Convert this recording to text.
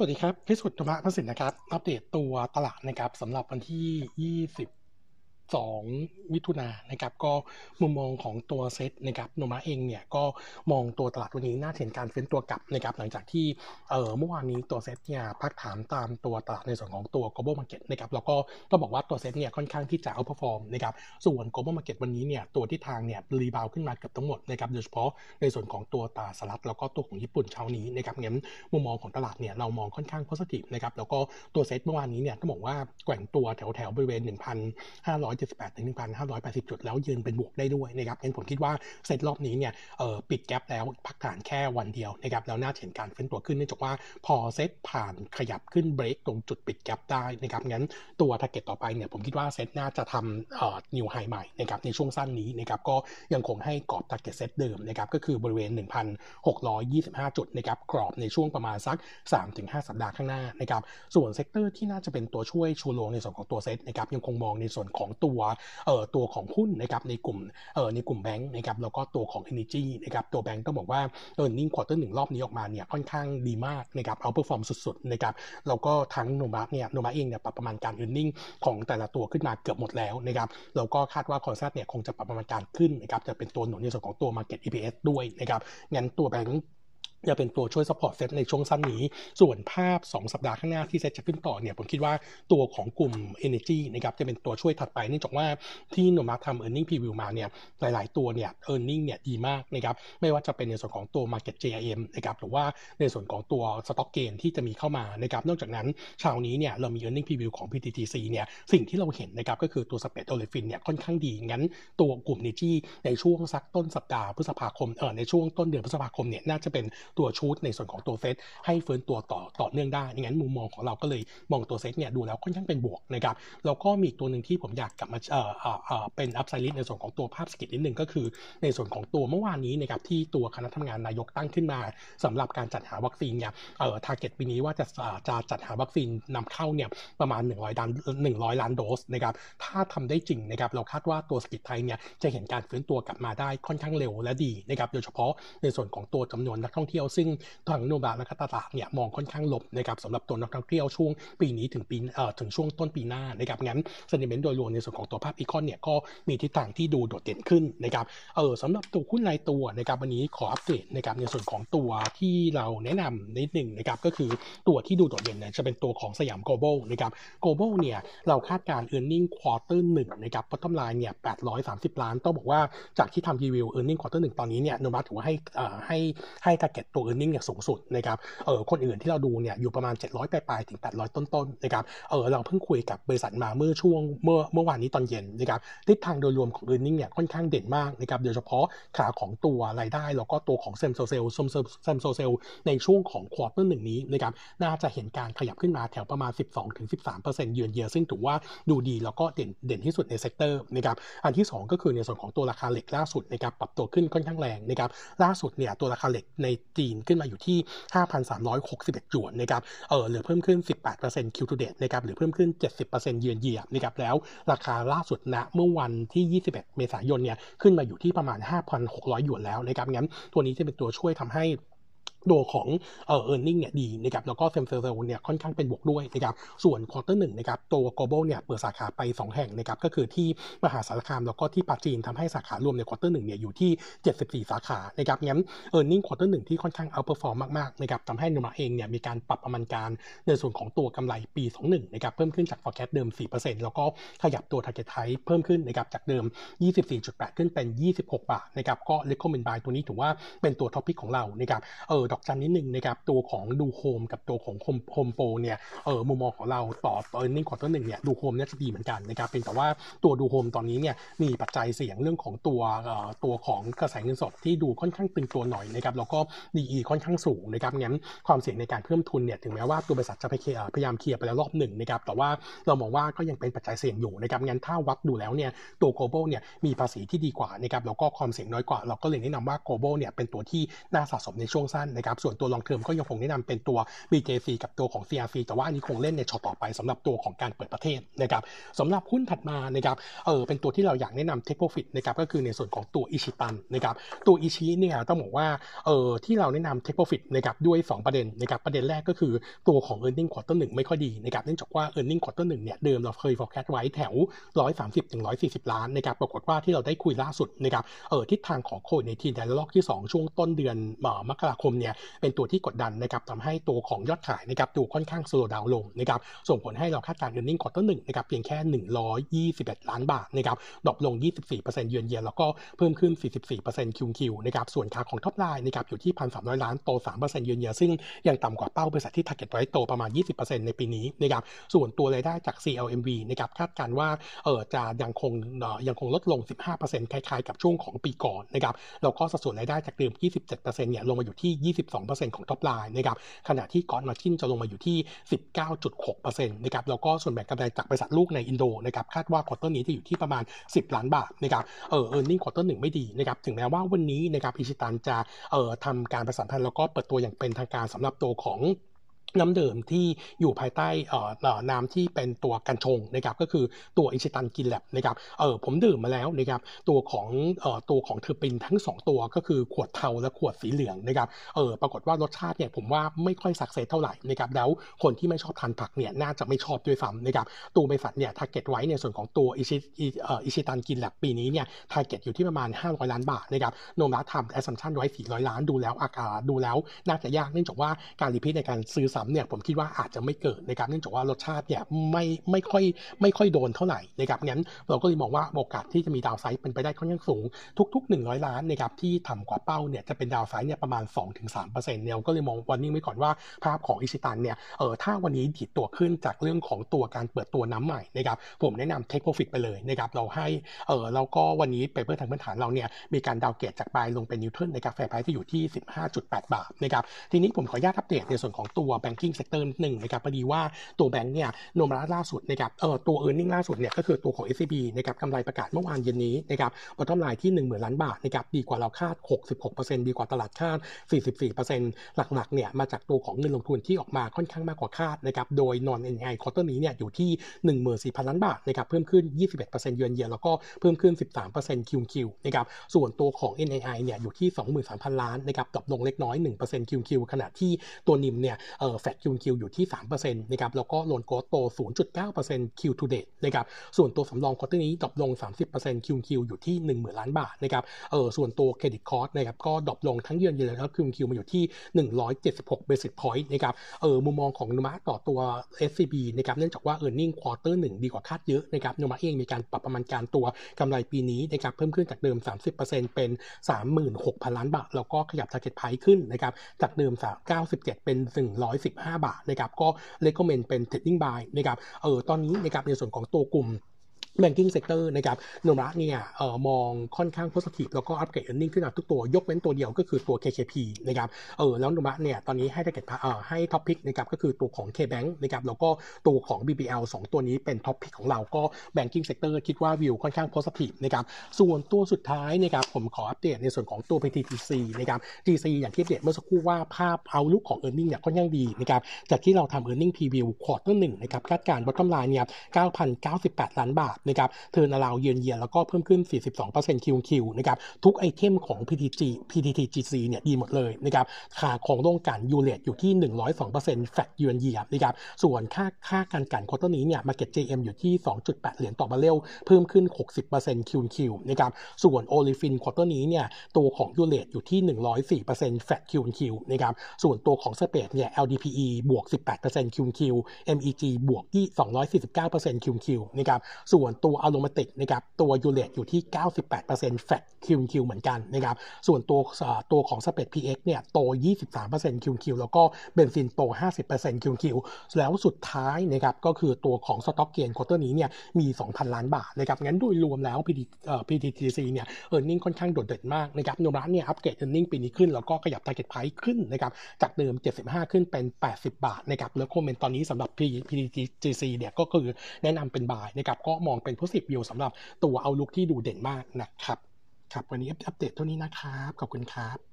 สวัสดีครับ พิสุทธิ์ธรรมประสินนะครับ อัปเดตตัวตลาดนะครับสำหรับวันที่ 20 2 มิถุนายนนะครับก็มุมมองของตัวเซตนะครับโนมาเองเนี่ยก็มองตัวตลาดวันนี้น่าเห็นการเฟ้นตัวกลับนะครับหลังจากที่เอ่อเมื่อวานนี้ตัวเซตเนี่ยพักฐานตามตัวตลาดในส่วนของตัว global market นะครับแล้วก็ต้องบอกว่าตัวเซตเนี่ยค่อนข้างที่จะ outperform นะครับส่วน global market วันนี้เนี่ยตัวที่ทางเนี่ยรีบาวขึ้นมาเกือบทั้งหมดนะครับโดยเฉพาะในส่วนของตัวตลาดสหรัฐแล้วก็ตัวของญี่ปุ่นเช้านี้นะครับงั้นมุมมองของตลาดเนี่ยเรามองค่อนข้าง positive นะครับแล้วก็ตัวเซตเมื่อวานนี้เนี่ยต้องบอกว่าแกว่งตัวแถวแถวบริเวณ1,578ถึง1,580 จุด แล้วยืนเป็นบวกได้ด้วยนะครับงั้นผมคิดว่าเซตรอบนี้เนี่ยเออปิด gap แล้วพักฐานแค่วันเดียวนะครับแล้วน่าเห็นการฟื้นตัวขึ้นเนื่องจากว่าพอเซตผ่านขยับขึ้นเบรกตรงจุดปิด gap ได้นะครับงั้นตัว target ต่อไปเนี่ยผมคิดว่าเซตน่าจะทำเอ่อ new high ใหม่นะครับในช่วงสั้นนี้นะครับก็ยังคงให้กรอบ target SET เดิมนะครับก็คือบริเวณ 1,625 จุดนะครับกรอบในช่วงประมาณสัก 3-5 สัปดาห์ข้างหน้านะครับส่วน sector ที่น่าจะเป็นตัวช่วยชูโรงในส่วนของตัวเซตนะครับยังคงมองในส่วนของตัวเอ่อตัวของหุ้นนะครับในกลุ่มเอ่อในกลุ่มแบงก์นะครับแล้วก็ตัวของ Energy นะครับตัวแบงก์ต้องบอกว่า earning quarter หนึ่งรอบนี้ออกมาเนี่ยค่อนข้างดีมากนะครับ outperform สุดๆนะครับแล้วก็ทางโนมูระเนี่ยโนมูระเองเนี่ยปรับประมาณการ earningของแต่ละตัวขึ้นมาเกือบหมดแล้วนะครับแล้วก็คาดว่า consensus เนี่ยคงจะปรับประมาณการขึ้นนะครับจะเป็นตัวหนุนในส่วนของตัว Market EPS ด้วยนะครับงั้นตัวแบงก์ จะเป็นตัวช่วย support SET ในช่วงสั้นนี้ ส่วนภาพ 2 สัปดาห์ข้างหน้าที่เซตจะขึ้นต่อเนี่ย ผมคิดว่าตัวของกลุ่ม Energy นะครับจะเป็นตัวช่วยถัดไปเนื่องจากว่าที่โนมูระทำ e a r n i n g preview มาเนี่ยหลาย ๆ ตัวเนี่ย e a r n i n g เนี่ยดีมากนะครับไม่ว่าจะเป็นในส่วนของตัว market GIM นะครับหรือว่าในส่วนของตัว stock gain ที่จะมีเข้ามานะครับนอกจากนั้นเช้านี้เนี่ยเรามี e a r n i n g preview ของ PTTGC เนี่ยสิ่งที่เราเห็นนะครับก็คือตัว Spread Olefin เนี่ยค่อนข้างดีงั้นตัวกลุ่ม Energy ในช่วงสักต้นสัปดาห์พฤษภาคมเออในช่วงต้นเดือนพฤษภาคมเนี่ยน่าจะเป็นตัวชูโรงในส่วนของตัวเซตให้ฟื้นตัวต่อต่อเนื่องได้งั้นมุมมองของเราก็เลยมองตัวเซตเนี่ยดูแล้วค่อนข้างเป็นบวกนะครับแล้วก็มีตัวหนึ่งที่ผมอยากกลับมาเอ่อเอ่อเอ่อเป็น upside risk ในส่วนของตัวภาพเศรษฐกิจนิดหนึ่งก็คือ ในส่วนของตัวเมื่อวานนี้นะครับที่ตัวคณะทำงานนายกตั้งขึ้นมาสำหรับการจัดหาวัคซีนเนี่ยเอ่อ target ปีนี้ว่าจะจะจัดหาวัคซีนนำเข้าเนี่ยประมาณ 100ล้าน100 ล้านโดสนะครับถ้าทำได้จริงนะครับเราคาดว่าตัวเศรษฐกิจไทยเนี่ยจะเห็นการฟื้นตัวกลับมาได้ค่อนข้างเร็วและดีนะครับโดยเฉพาะในส่วนของตัวจำนวนนักท่องเที่ยวซึ่งทางโนมูระและตลาดเนี่ยมองค่อนข้างลบนะครับสำหรับตัวนักท่องเที่ยวช่วงปีนี้ถึงปีเอ่อถึงช่วงต้นปีหน้านะครับงั้น sentiment โดยรวมในส่วนของตัวภาพ econ เนี่ยก็มีทิศทางที่ดูโดดเด่นขึ้นนะครับเออสำหรับตัวหุ้นรายตัวนะครับวันนี้ขออัปเดตนะครับในส่วนของตัวที่เราแนะนำนิดหนึ่งนะครับก็คือตัวที่ดูโดดเด่นเนี่ยจะเป็นตัวของสยาม global นะครับ global เนี่ยเราคาดการ e a r n i n g quarter หนึ่งนะครับ bottom line เนี่ย830 ล้าน ต้องบอกว่าจากที่ทำรีวิว e a r n i n g quarter หนึ่งตอนนี้เนี่ยโนบัถือว่าให้อ่าให้ให้ target ตัว e a r n i n g เนี่ยสูงสุดนะครับเออคนอื่นที่เราดูเนี่ยอยู่ประมาณ 700ปลายๆถึง 800 ต้นๆนะครับเออเราเพิ่งคุยกับบริษัทมาเมื่อช่วงเมื่อเมื่อวานนี้ตอนเย็นนะครับทิศทางโดยรวมของ e a r n i n g เนี่ยค่อนข้างเด่นมากนะครับโดยเฉพาะขาของตัวรายได้ แล้วก็ตัวของ same-store sale same-store sale ในช่วงของ quarter หนึ่งนี้นะครับน่าจะเห็นการขยับขึ้นมาแถวประมาณ 12-13%เยือนเยียซึ่งถือว่าดูดีแล้วก็เด่นเด่นที่สุดใน sector นะครับอันที่ 2 ก็คือในส่วนของตัวราคาเหล็กล่าสุดนะครับปรับตัวขึ้นค่อนข้างแรงนะครับล่าสุดเนี่ยตัวราคาเหล็กในจีนขึ้นมาอยู่ที่ 5,361 หยวนนะครับเออหรือเพิ่มขึ้น 18% Q to date นะครับหรือเพิ่มขึ้น 70%เยือนเยียนะครับแล้วราคาล่าสุดณเมื่อวันที่ 21 เมษายนเนี่ยขึ้นมาอยู่ที่ประมาณ 5,600 หยวนแล้วนะครับงั้นตัวนี้จะเป็นตัวช่วยทำให้ ตัวของเอ่อ earning เนี่ยดีนะครับแล้วก็ same-store เนี่ยค่อนข้างเป็นบวกด้วยนะครับส่วน quarter หนึ่งนะครับตัว Global เนี่ยเปิดสาขาไป 2 แห่งนะครับก็คือที่มหาสารคามแล้วก็ที่ปราจีนทำให้สาขารวมใน quarter หนึ่งเนี่ยอยู่ที่ 74 สาขานะครับงั้น earning ควอเตอร์หนึ่งที่ค่อนข้าง outperform มมากๆนะครับทำให้โนมูระเองเนี่ยมีการปรับประมาณการในส่วนของตัวกำไรปี 21นะครับเพิ่มขึ้นจาก forecast เดิม 4%แล้วก็ขยับตัว target price เพิ่มขึ้นนะครับจากเดิม 24.8 ขึ้นเป็น 26 บาทนะครับก็ recommend buy ตัวนี้ถือว่าเป็นตัว top pick ของเรานะครับเออดอกจันนิดหนึ่งนะครับตัวของดูโฮมกับตัวของโฮมโปรเนี่ยเออมุมมองของเราต่อ earning quarter หนึ่งเนี่ยดูโฮมเนี่ยจะดีเหมือนกันนะครับเป็นแต่ว่าตัวดูโฮมตอนนี้เนี่ยมีปัจจัยเสี่ยงเรื่องของตัวเอ่อตัวของกระแสเงินสดที่ดูค่อนข้างตึงตัวหน่อยนะครับแล้วก็D/E ค่อนข้างสูงนะครับงั้นความเสี่ยงในการเพิ่มทุนเนี่ยถึงแม้ว่าตัวบริษัทจะพยายามเคลียร์ไปแล้วรอบหนึ่งนะครับแต่ว่าเรามองว่าก็ยังเป็นปัจจัยเสี่ยงอยู่นะครับงั้นถ้าวัดดูแล้วเนี่ยตัว Global เนี่ยมีภาษีที่ดีกว่านะครับแล้วก็ความเสี่ยงน้อยกว่า เราก็เลยแนะนำว่า Global เนี่ยเป็นตัวที่น่าสะสมในช่วงสั้นนะครับส่วนตัว long term ก็ยังคงแนะนำเป็นตัว BJC กับตัวของ CRC แต่ว่าอันนี้คงเล่นในช็อตต่อไปสำหรับตัวของการเปิดประเทศนะครับสำหรับหุ้นถัดมานะครับเออเป็นตัวที่เราอยากแนะนำ take profit นะครับก็คือในส่วนของตัวอิชิตันนะครับตัวอิชิเนี่ยต้องบอกว่าเออที่เราแนะนำ take profit นะครับด้วย 2 ประเด็นนะครับประเด็นแรกก็คือตัวของ e a r n i n g ็งควอเตอร์หนึ่งไม่ค่อยดีนะครับเนื่องจากว่า e a r n i n g ็งควอเตอร์หนึ่งเนี่ยเดิมเราเคย forecast ไว้แถว 130ถึง140 ล้านนะครับปรากฏว่าที่เราได้คุยล่าสุดนะครับเออทิศทางของโควิดในทีในระลอกที่ 2 ช่วงต้นเดือนมกราคมเนี่ยเป็นตัวที่กดดันนะครับทำให้ตัวของยอดขายนะครับดูค่อนข้าง slow down ลงนะครับส่งผลให้เราคาดการณ์ e a r n i n g ็งควอเตอร์หนึ่งนะครับเพียงแค่ 121 ล้านบาทนะครับ drop ลง 24%เยือนเยียแล้วก็เพิ่มขึ้น 44% QoQ นะครับส่วนค่าของ top line นะครับอยู่ที่ 1,300 ล้านโต 3%เยือนเยียซึ่งยังต่ำกว่าเป้าบริษัทที่ target ไว้โตประมาณ 20%ในปีนี้นะครับส่วนตัวรายได้จาก CLMV นะครับคาดการณ์ว่าเออจะยังคงยังคงลดลง 15%คล้ายๆ กับช่วงของปีก่อนนะครับแล้วก็สัดส่วนรายได้จากเดิม 27%เนี่ยลงมาอยู่ที่22%ของ top line นะครับขณะที่ gross margin จะลงมาอยู่ที่ 19.6%นะครับแล้วก็ส่วนแบ่งกำไรจากบริษัทลูกในอินโดนะครับคาดว่า quarter นี้จะอยู่ที่ประมาณ 10 ล้านบาทนะครับเออ earning quarter หนึ่งไม่ดีนะครับถึงแม้ว่าวันนี้นะครับอิชิตันจะเอ่อทำการประชาสัมพันธ์แล้วก็เปิดตัวอย่างเป็นทางการสำหรับตัวของ น้ำดื่มที่อยู่ภายใต้น้ำที่เป็นตัวกัญชงนะครับก็คือตัวอิชิตัน Green Lab นะครับเออผมดื่มมาแล้วนะครับตัวของเออตัวของเทอร์ปินทั้ง 2 ตัวก็คือขวดเทาและขวดสีเหลืองนะครับเออปรากฏว่ารสชาติเนี่ยผมว่าไม่ค่อย success เท่าไหร่นะครับแล้วคนที่ไม่ชอบทานผักเนี่ยน่าจะไม่ชอบด้วยซ้ำนะครับตัวบริษัทเนี่ย target ไว้ในส่วนของตัวอิชิอิชิตัน Green Lab ปีนี้เนี่ย target อยู่ที่ประมาณ 500 ล้านบาทนะครับโนมูระทำ assumption ไว้400 ล้านดูแล้วอากาดูแล้วน่าจะยากเนื่องจากว่าการ repeat ในการซื้อซ้ำเนี่ยผมคิดว่าอาจจะไม่เกิดนะครับเนื่องจากว่ารสชาติเนี่ยไม่ไม่ค่อยไม่ค่อยโดนเท่าไหร่นะครับงั้นเราก็เลยมองว่าโอกาสที่จะมี downside เป็นไปได้ค่อนข้างสูง ทุก ๆ 100 ล้านนะครับที่ต่ำกว่าเป้าเนี่ยจะเป็น downside เนี่ยประมาณ 2-3%เนี่ยก็เลยมองวันนี้ไว้ก่อนว่าภาพของอิชิตันเนี่ยเออถ้าวันนี้ดีดตัวขึ้นจากเรื่องของตัวการเปิดตัวน้ำใหม่นะครับผมแนะนำ take profit ไปเลยนะครับเราให้เออแล้วก็วันนี้ paper ทางพื้นฐานเราเนี่ยมีการ downgrade จาก buy ลงเป็น neutral ใน target price ที่อยู่ที่ 15.8 บาทนะครับทีนี้ผมขออนุญาตอัปเดตในส่วนของตัว banking sector นิดหนึ่งนะครับพอดีว่าตัวแบงค์เนี่ยโนมูระล่าสุดนะครับเอ่อตัว earning ล่าสุดเนี่ยก็คือตัวของ SCB นะครับกำไรประกาศเมื่อวานเย็นนี้นะครับbottom line ที่ 1 0,000 ล้านบาทนะครับดีกว่าเราคาด 66%ดีกว่าตลาดคาด 44%หลักๆเนี่ยมาจากตัวของเงินลงทุนที่ออกมาค่อนข้างมากกว่าคาดนะครับโดยนอน NI ควอเตอร์นี้เนี่ยอยู่ที่ 14,000 ล้านบาทนะครับเพิ่มขึ้น 21%เยือนเยียแล้วก็เพิ่มขึ้น 13% QQ นะครับส่วนตัวของ NII เนี่ยอยู่ที่ 23,000 ล้านนะครับตกลงเล็กน้อย1% QQ ขณะที่ตัว NIM เนี่ยเอ่อ flat QQ อยู่ที่3%นะครับแล้วก็ loan growth โต 0.9% Q to date นะครับส่วนตัวสำรอง quarter นี้ drop ลง 30% Q Q อยู่ที่ 10,000 ล้านบาทนะครับเออส่วนตัว credit cost นะครับก็ drop ลงทั้งเยือนเยือนแล้ว Q Q มาอยู่ที่ 176 basis point นะครับเออมุมมองของโนมูระต่อตัว SCB นะครับเนื่องจากว่า e a r n i n g ควอเตอร์หนึ่งดีกว่าคาดเยอะนะครับโนมูระเองมีการปรับประมาณการตัวกำไรปีนี้นะครับเพิ่มขึ้นจากเดิม 30%เป็น 36,000 ล้านบาท แล้วก็ขยับ target price ขึ้นนะครับจากเดิม97 เป็น15 บาทนะครับก็ recommend เป็น trading buy นะครับเออตอนนี้นะครับในส่วนของตัวกลุ่ม banking sector นะครับโนมระเนี่ยเอ่อมองค่อนข้าง positive แล้วก็อัปเกรด earning ขึ้นมาทุกตัวยกเว้นตัวเดียวก็คือตัว KKP นะครับเออแล้วโนมระเนี่ยตอนนี้ให้ target เอ่อให้ top pick นะครับก็คือตัวของ KBank นะครับแล้วก็ตัวของ BBL 2 ตัวนี้เป็น top pick ของเราก็ banking sector คิดว่าวิวค่อนข้าง positive นะครับส่วนตัวสุดท้ายนะครับผมขออัปเดตในส่วนของตัว PTTC นะครับ TC อย่างที่อัปเดตเมื่อสักครู่ว่าภาพ outlook ของ earning เนี่ยค่อนข้างดีนะครับจากที่เราทำ earning preview quarter หนึ่งนะครับคาดการณ์ bottom line เนี่ย9,098 ล้านบาทนะครับ turnaround year on year แล้วก็เพิ่มขึ้น 42% QQ นะครับทุก item ของ PTG PTTGC เนี่ยดีหมดเลยนะครับค่าของโรงกลั่น U-rate อยู่ที่ 102%แฟกเยือนเยียนะครับส่วนค่าค่าการกลั่น quarter นี้เนี่ยมาเก็ต JM อยู่ที่ 2.8 เหรียญต่อบาร์เรลเพิ่มขึ้น 60%คิวคิวนะครับส่วน olefin quarter นี้เนี่ยตัวของ U-rate อยู่ที่ 104% flat QQ นะครับส่วนตัวของ spread เนี่ย LDPE บวก 18% QQ MEG บวกที่249% QQ นะครับส่วนตัว aromatic นะครับตัว U-rate อยู่ที่ 98%แฟต QQ เหมือนกันนะครับส่วนตัวตัวของ spread PX เนี่ยโต 23% QQ แล้วก็เบนซินโต 50% QQ แล้วสุดท้ายนะครับก็คือตัวของ stock gain quarter นี้เนี่ยมี 2,000 ล้านบาทนะครับงั้นโดยรวมแล้ว PT เอ่อ PTTC เนี่ยเออร์เน็งค่อนข้างโดดเด่นมากนะครับโนร้านเนี่ยอัปเกรดเออร์เน็งปีนี้ขึ้น แล้วก็ขยับ target price ขึ้นนะครับจากเดิม 75 ขึ้นเป็น 80 บาทนะครับแล้วคอมเมนต์ตอนนี้สำหรับ PTTC เนี่ยก็คือแนะนำเป็นบายนะครับก็มองเป็น positive view สำหรับตัวเอาลุกที่ดูเด่นมากนะครับครับวันนี้อัปเดตเท่านี้นะครับ ขอบคุณครับ